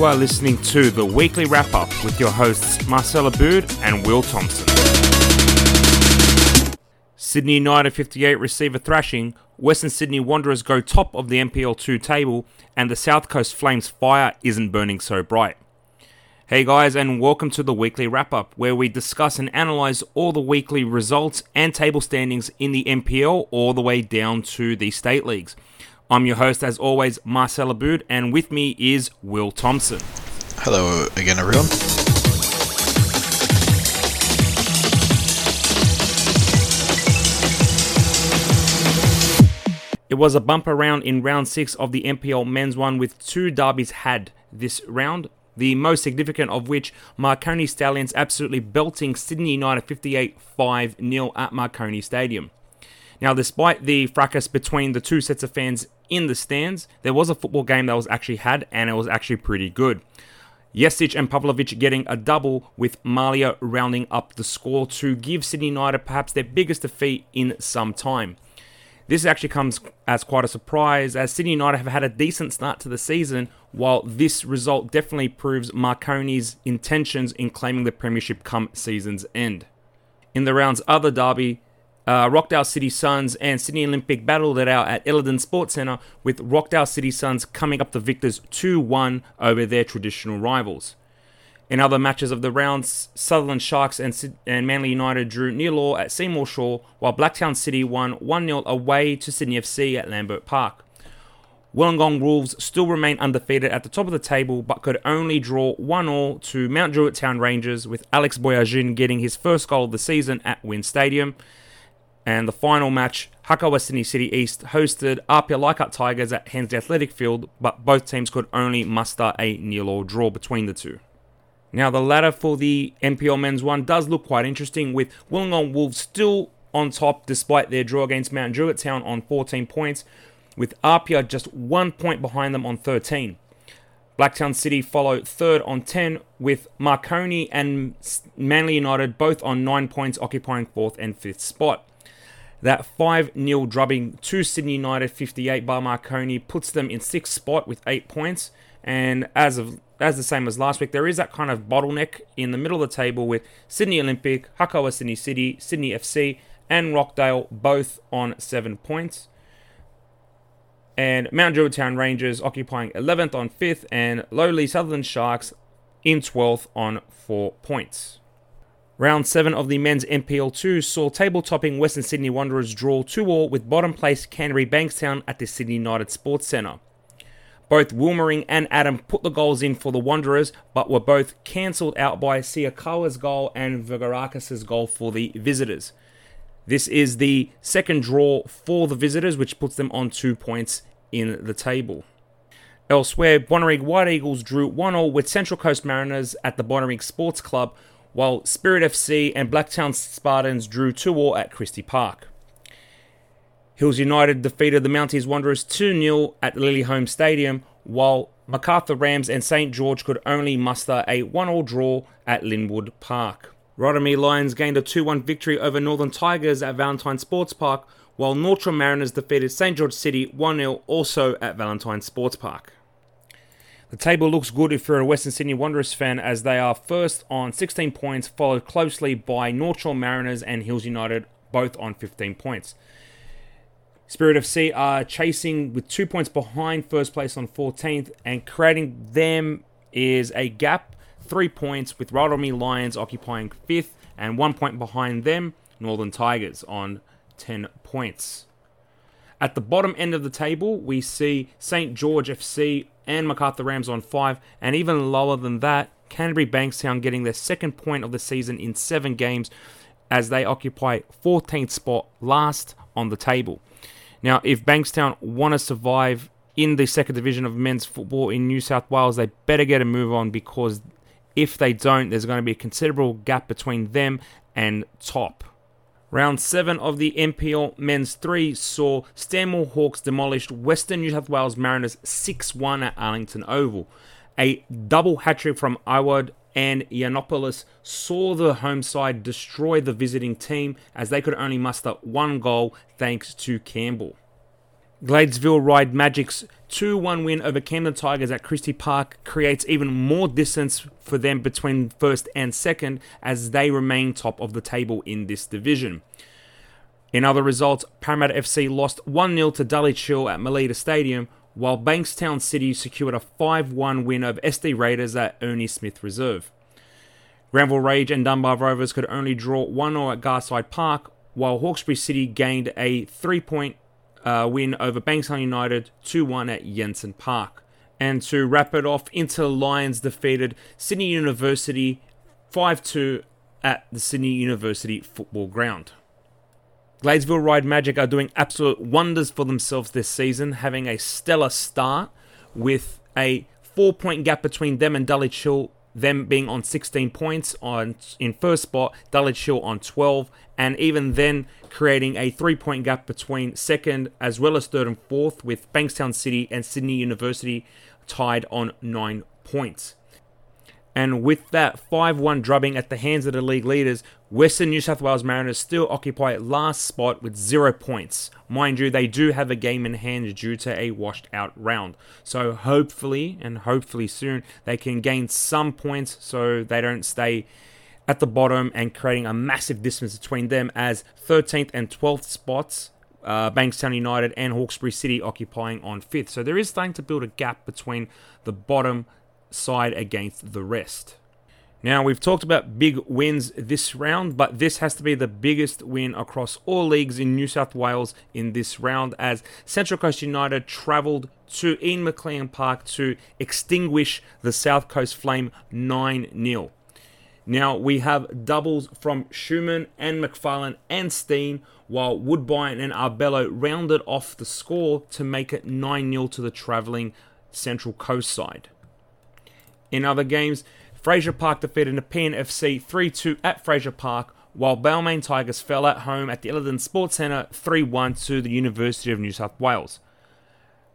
You are listening to the weekly wrap up with your hosts Marcel Aboud and Will Thompson. Sydney United 58 receive a thrashing, Western Sydney Wanderers go top of the NPL 2 table, and the South Coast Flames fire isn't burning so bright. Hey guys, and welcome to the weekly wrap up where we discuss and analyze all the weekly results and table standings in the NPL all the way down to the state leagues. I'm your host, as always, Marcel Aboud, and with me is Will Thompson. Hello again, everyone. It was a bumper round in round six of the NPL men's one, with two derbies had this round. The most significant of which, Marconi Stallions absolutely belting Sydney United 58 5 0 at Marconi Stadium. Now, despite the fracas between the two sets of fans in the stands, there was a football game that was actually had, and it was actually pretty good. Jesic and Pavlovic getting a double, with Malia rounding up the score to give Sydney United perhaps their biggest defeat in some time. This actually comes as quite a surprise, as Sydney United have had a decent start to the season, while this result definitely proves Marconi's intentions in claiming the Premiership come season's end. In the round's other derby, uh, Rockdale City Suns and Sydney Olympic battled it out at Ilinden Sports Centre, with Rockdale City Suns coming up the victors 2 1 over their traditional rivals. In other matches of the rounds, Sutherland Sharks and, and Manly United drew near law at Seymour Shaw, while Blacktown City won 1 0 away to Sydney FC at Lambert Park. Wollongong Wolves still remain undefeated at the top of the table, but could only draw 1 0 to Mount Druitt Town Rangers, with Alex Boyajin getting his first goal of the season at WIN Stadium. And the final match, Hakoah West Sydney City East hosted Apia Leichhardt Tigers at Hensley Athletic Field, but both teams could only muster a nil-all draw between the two. Now, the ladder for the NPL men's one does look quite interesting, with Wollongong Wolves still on top despite their draw against Mount Druitt Town on 14 points, with Apia just one point behind them on 13. Blacktown City follow third on 10, with Marconi and Manly United both on 9 points, occupying fourth and fifth spot. That 5 0 drubbing to Sydney United 58 by Marconi puts them in sixth spot with 8 points. And as of as the same as last week, there is that kind of bottleneck in the middle of the table with Sydney Olympic, Hakoah Sydney City, Sydney FC, and Rockdale both on 7 points. And Mount Druitt Town Rangers occupying 11th on 5th, and lowly Southern Sharks in 12th on 4 points. Round 7 of the men's NPL 2 saw table topping Western Sydney Wanderers draw 2 all with bottom place Canterbury Bankstown at the Sydney United Sports Centre. Both Wilmering and Adam put the goals in for the Wanderers, but were both cancelled out by Siakawa's goal and Vigarakis' goal for the visitors. This is the second draw for the visitors, which puts them on two points in the table. Elsewhere, Bonnyrigg White Eagles drew 1 0 with Central Coast Mariners at the Bonnyrigg Sports Club, while Spirit FC and Blacktown Spartans drew 2 all at Christie Park. Hills United defeated the Mounties Wanderers 2 0 at Lily Home Stadium, while Macarthur Rams and St George could only muster a 1 all draw at Linwood Park. Rydalmere Lions gained a 2 1 victory over Northern Tigers at Valentine Sports Park, while North Shore Mariners defeated St George City 1 0 also at Valentine Sports Park. The table looks good if you're a Western Sydney Wanderers fan, as they are first on 16 points, followed closely by North Shore Mariners and Hills United, both on 15 points. Spirit of FC are chasing with two points behind first place on 14th, and creating them is a gap, three points, with Rydalmere Lions occupying fifth, and one point behind them, Northern Tigers on 10 points. At the bottom end of the table, we see St. George FC and Macarthur Rams on 5, and even lower than that, Canterbury Bankstown getting their second point of the season in 7 games as they occupy 14th spot last on the table. Now, if Bankstown want to survive in the second division of men's football in New South Wales, they better get a move on because if they don't, there's going to be a considerable gap between them and top. Round 7 of the NPL Men's 3 saw Stanmore Hawks demolished Western New South Wales Mariners 6 1 at Arlington Oval. A double hat trick from Iwad and Yiannopoulos saw the home side destroy the visiting team as they could only muster one goal thanks to Campbell. Gladesville Ryde Magic's 2 1 win over Camden Tigers at Christie Park creates even more distance for them between first and second as they remain top of the table in this division. In other results, Parramatta FC lost 1 0 to Dulwich Hill at Melita Stadium, while Bankstown City secured a 5 1 win over SD Raiders at Ernie Smith Reserve. Granville Rage and Dunbar Rovers could only draw 1 0 at Garside Park, while Hawkesbury City gained a 3 point uh, win over Bankstown United 2 1 at Jensen Park. And to wrap it off, Inter Lions defeated Sydney University 5 2 at the Sydney University football ground. Gladesville Ryde Magic are doing absolute wonders for themselves this season, having a stellar start with a four point gap between them and Dulwich Hill them being on 16 points on in first spot, Dulwich Hill on 12, and even then creating a three point gap between second as well as third and fourth, with Bankstown City and Sydney University tied on nine points. And with that 5 1 drubbing at the hands of the league leaders, Western New South Wales Mariners still occupy last spot with zero points. Mind you, they do have a game in hand due to a washed out round. So hopefully, and hopefully soon, they can gain some points so they don't stay at the bottom and creating a massive distance between them as 13th and 12th spots uh, Bankstown United and Hawkesbury City occupying on fifth. So there is starting to build a gap between the bottom side against the rest. Now, we've talked about big wins this round, but this has to be the biggest win across all leagues in New South Wales in this round as Central Coast United travelled to Ian McLean Park to extinguish the South Coast Flame 9 0. Now, we have doubles from Schumann and McFarlane and Steen, while Woodbine and Arbello rounded off the score to make it 9 0 to the travelling Central Coast side. In other games, Fraser Park defeated Nepean FC 3 2 at Fraser Park, while Balmain Tigers fell at home at the Ilinden Sports Centre 3 1 to the University of New South Wales.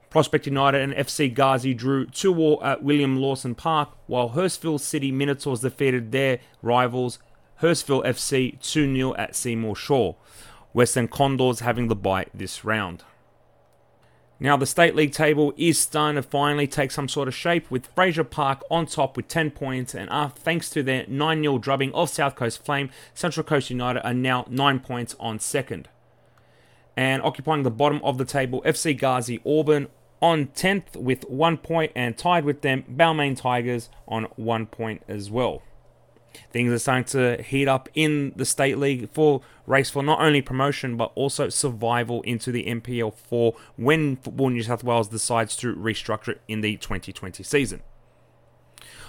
Prospect United and FC Gazy drew 2 all at William Lawson Park, while Hurstville City Minotaurs defeated their rivals Hurstville FC 2 0 at Seymour Shaw. Western Condors having the bite this round. Now, the State League table is starting to finally take some sort of shape with Fraser Park on top with 10 points, and uh, thanks to their 9 0 drubbing of South Coast Flame, Central Coast United are now 9 points on second. And occupying the bottom of the table, FC Gazy Auburn on 10th with 1 point, and tied with them, Balmain Tigers on 1 point as well. Things are starting to heat up in the state league for race for not only promotion but also survival into the NPL 4 when Football New South Wales decides to restructure it in the 2020 season.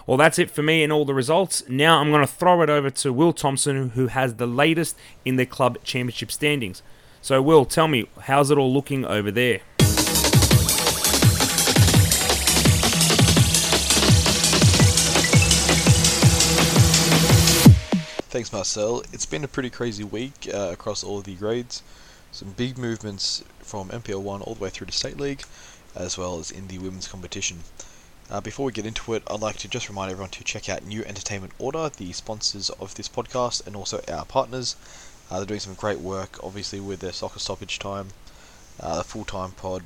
Well, that's it for me and all the results. Now I'm going to throw it over to Will Thompson, who has the latest in the club championship standings. So, Will, tell me, how's it all looking over there? Thanks, Marcel. It's been a pretty crazy week uh, across all of the grades. Some big movements from NPL 1 all the way through to State League, as well as in the women's competition. Uh, before we get into it, I'd like to just remind everyone to check out New Entertainment Order, the sponsors of this podcast, and also our partners. Uh, they're doing some great work, obviously, with their soccer stoppage time, uh, the full time pod,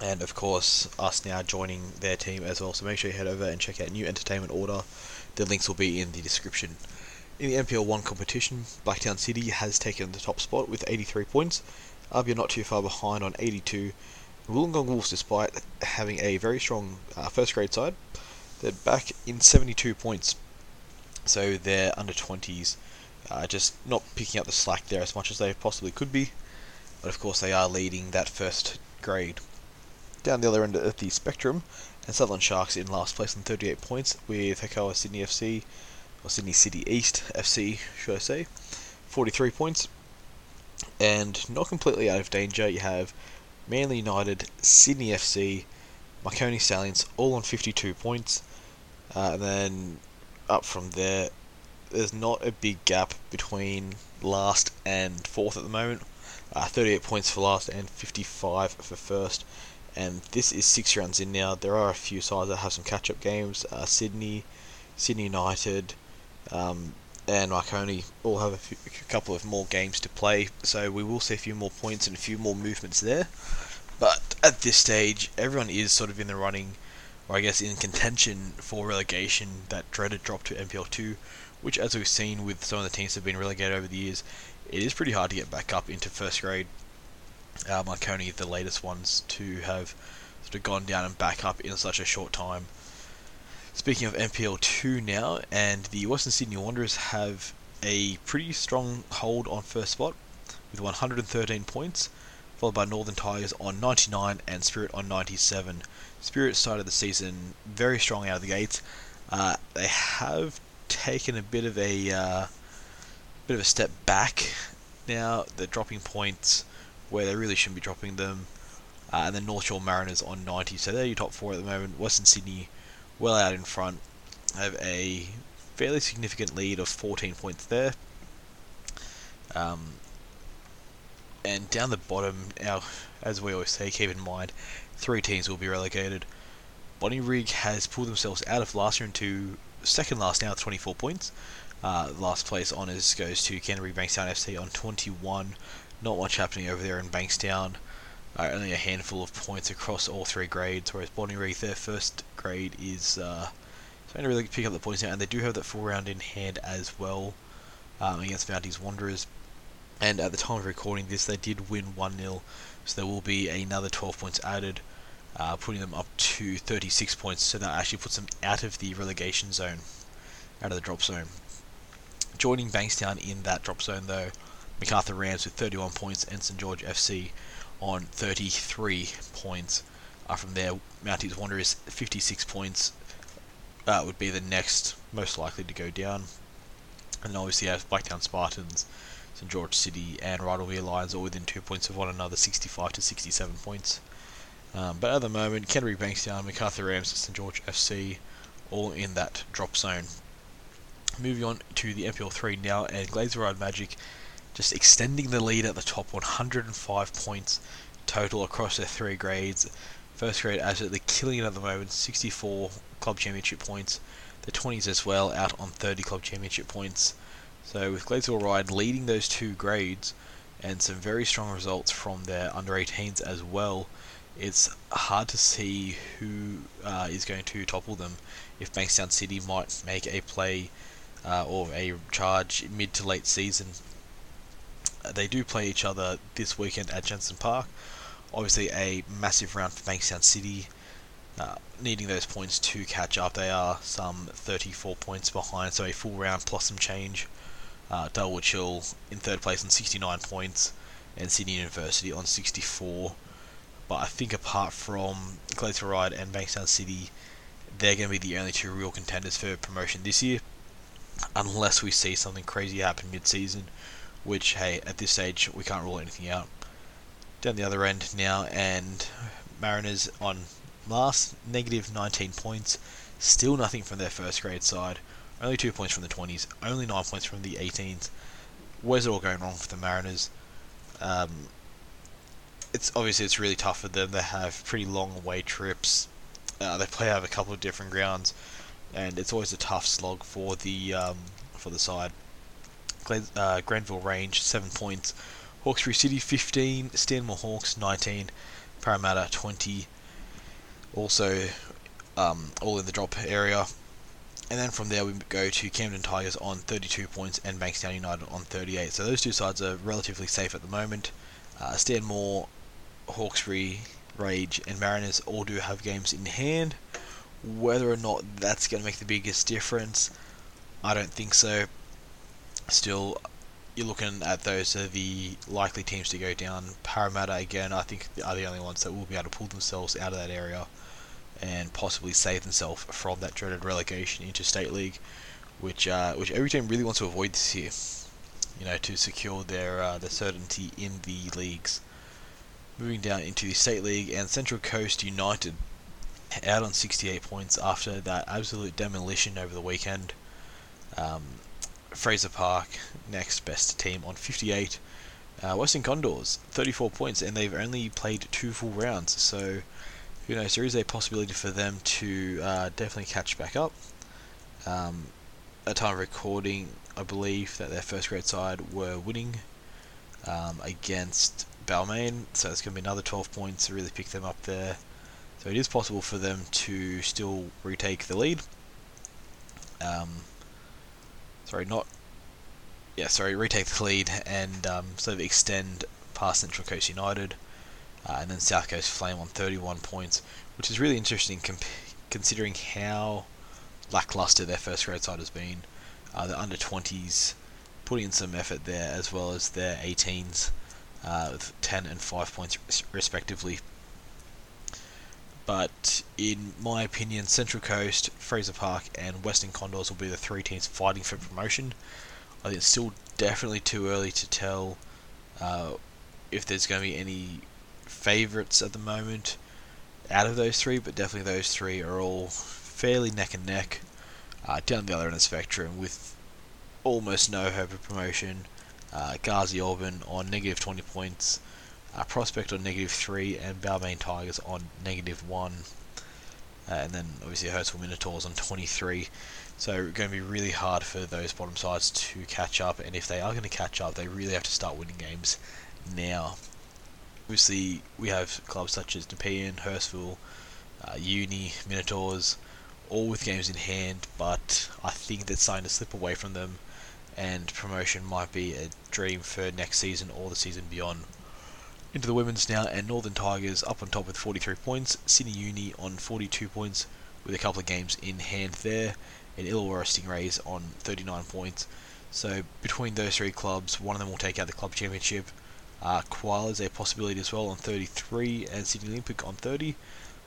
and of course, us now joining their team as well. So make sure you head over and check out New Entertainment Order. The links will be in the description. In the NPL 1 competition, Blacktown City has taken the top spot with 83 points. Apia not too far behind on 82. Wollongong Wolves, despite having a very strong uh, first grade side, they're back in 72 points. So they're under 20s, uh, just not picking up the slack there as much as they possibly could be. But of course, they are leading that first grade. Down the other end of the spectrum, and Sutherland Sharks in last place on 38 points, with Hakoah Sydney FC or Sydney City East FC, should I say, 43 points. And not completely out of danger, you have Manly United, Sydney FC, Marconi Stallions, all on 52 points. Uh, and then up from there, there's not a big gap between last and fourth at the moment. Uh, 38 points for last and 55 for first. And this is six rounds in now. There are a few sides that have some catch up games. Uh, Sydney, Sydney United, um, and Marconi all have a, few, a, couple of more games to play, so we will see a few more points and a few more movements there. But at this stage, everyone is sort of in the running, or I guess in contention for relegation. That dreaded drop to NPL two, which, as we've seen with some of the teams that have been relegated over the years, it is pretty hard to get back up into first grade. Uh, Marconi, the latest ones to have sort of gone down and back up in such a short time. Speaking of NPL 2 now, and the Western Sydney Wanderers have a pretty strong hold on first spot with 113 points, followed by Northern Tigers on 99 and Spirit on 97. Spirit started the season very strong out of the gates. Uh, they have taken a bit of a uh, bit of a step back now. They're dropping points where they really shouldn't be dropping them. Uh, and then North Shore Mariners on 90. So they're your top four at the moment. Western Sydney well out in front. Have a fairly significant lead of 14 points there. Um, and down the bottom, now, as we always say, keep in mind, three teams will be relegated. Bonnyrigg has pulled themselves out of last year into second last now 24 points. Uh, last place honours goes to Canterbury Bankstown FC on 21. Not much happening over there in Bankstown. Uh, only a handful of points across all three grades, whereas Bonnyrigg, their first grade is uh, trying to really pick up the points now, and they do have that full round in hand as well um, against Mounties Wanderers. And at the time of recording this, they did win 1 0, so there will be another 12 points added, uh, putting them up to 36 points. So that actually puts them out of the relegation zone, out of the drop zone. Joining Bankstown in that drop zone, though, Macarthur Rams with 31 points and St George FC on 33 points. Uh, from there, Mounties Wanderers 56 points uh, would be the next most likely to go down. And obviously, have Blacktown Spartans, St George City, and Rydalmere Lions all within two points of one another, 65 to 67 points. Um, but at the moment, Canterbury Bankstown, Macarthur Rams, St George FC, all in that drop zone. Moving on to the NPL 3 now, and Glazer Magic just extending the lead at the top 105 points total across their three grades. First grade absolutely killing it at the moment, 64 club championship points. The 20s as well, out on 30 club championship points. So with Gladesville Ryde leading those two grades, and some very strong results from their under 18s as well, it's hard to see who uh, is going to topple them. If Bankstown City might make a play uh, or a charge mid to late season they do play each other this weekend at Jensen Park. Obviously, a massive round for Bankstown City, uh, needing those points to catch up. They are some 34 points behind, so a full round plus some change. Uh, Dulwich Hill in third place on 69 points, and Sydney University on 64. But I think apart from Glacier Ride and Bankstown City, they're going to be the only two real contenders for promotion this year, unless we see something crazy happen mid-season which, hey, at this stage, we can't rule anything out. Down the other end now, and Mariners on last, negative 19 points. Still nothing from their first grade side. Only 2 points from the 20s, only 9 points from the 18s. Where's it all going wrong for the Mariners? Um, it's obviously it's really tough for them. They have pretty long away trips. Uh, they play over a couple of different grounds, and it's always a tough slog for the um, for the side uh, Granville Rage 7 points, Hawkesbury City 15, Stanmore Hawks 19, Parramatta 20, also um, all in the drop area. And then from there we go to Camden Tigers on 32 points and Bankstown United on 38. So those two sides are relatively safe at the moment. Uh, Stanmore, Hawkesbury, Rage, and Mariners all do have games in hand. Whether or not that's going to make the biggest difference, I don't think so still, you're looking at those are the likely teams to go down. Parramatta again, I think are the only ones that will be able to pull themselves out of that area and possibly save themselves from that dreaded relegation into state league, which uh, which every team really wants to avoid this year. You know, to secure their uh, their certainty in the leagues. Moving down into the state league and Central Coast United out on 68 points after that absolute demolition over the weekend. Um, Fraser Park, next best team on 58. Uh, Western Condors, 34 points, and they've only played two full rounds, so who knows? There is a possibility for them to uh, definitely catch back up. Um, at time of recording, I believe that their first grade side were winning um, against Balmain, so it's going to be another 12 points to really pick them up there. So it is possible for them to still retake the lead. Um, sorry, not. Yeah, sorry, retake the lead and um, sort of extend past Central Coast United. Uh, and then South Coast Flame on 31 points, which is really interesting comp- considering how lackluster their first grade side has been. Uh, the under 20s putting in some effort there, as well as their 18s uh, with 10 and 5 points respectively. But in my opinion, Central Coast, Fraser Park, and Western Condors will be the three teams fighting for promotion. I think it's still definitely too early to tell uh, if there's going to be any favourites at the moment out of those three, but definitely those three are all fairly neck and neck uh, down the other end of the spectrum with almost no hope of promotion. Uh, Gazy on negative 20 points, uh, Prospect on negative 3, and Balmain Tigers on negative 1. Uh, and then obviously Hurstville Minotaurs on 23. So it's going to be really hard for those bottom sides to catch up, and if they are going to catch up, they really have to start winning games now. Obviously, we have clubs such as Nepean, Hurstville, uh, Uni, Minotaurs, all with games in hand, but I think that's starting to slip away from them, and promotion might be a dream for next season or the season beyond. Into the women's now, and Northern Tigers up on top with 43 points, Sydney Uni on 42 points with a couple of games in hand there, and Illawarra Stingrays on 39 points. So between those three clubs, one of them will take out the club championship. Uh, is a possibility as well on 33, and Sydney Olympic on 30.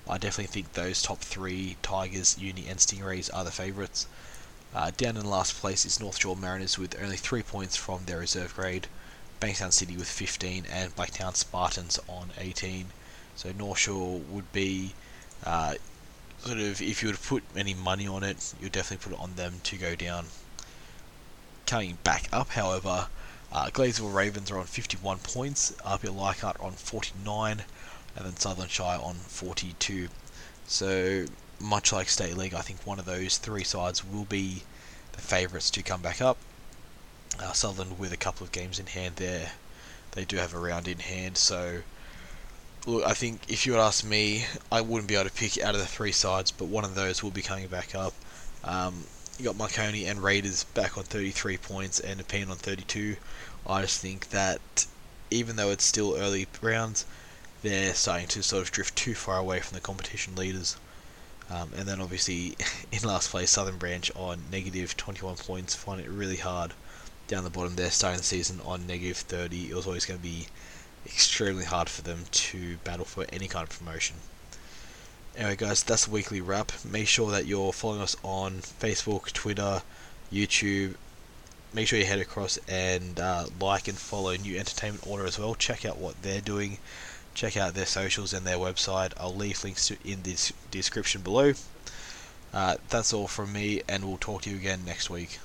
I definitely think those top three, Tigers, Uni, and Stingrays, are the favourites. Uh, down in last place is North Shore Mariners with only three points from their reserve grade, Bankstown City with 15, and Blacktown Spartans on 18. So North Shore would be uh, sort of if you were to put any money on it, you'd definitely put it on them to go down. Coming back up, however, uh, Gladesville Ravens are on 51 points, Apia Leichhardt on 49, and then Southern Shire on 42. So, much like State League, I think one of those three sides will be the favourites to come back up. Uh, Sutherland with a couple of games in hand there. They do have a round in hand, so look, I think if you would asked me, I wouldn't be able to pick out of the three sides, but one of those will be coming back up. Um, you got Marconi and Raiders back on 33 points and Nepean on 32. I just think that even though it's still early rounds, they're starting to sort of drift too far away from the competition leaders. Um, and then obviously in last place, Southern Branch on negative 21 points, find it really hard down the bottom there, starting the season on negative 30. It was always going to be extremely hard for them to battle for any kind of promotion. Anyway, guys, that's the weekly wrap. Make sure that you're following us on Facebook, Twitter, YouTube. Make sure you head across and uh, like and follow New Entertainment Order as well. Check out what they're doing check out their socials and their website. I'll leave links to in the description below. Uh, that's all from me, and we'll talk to you again next week.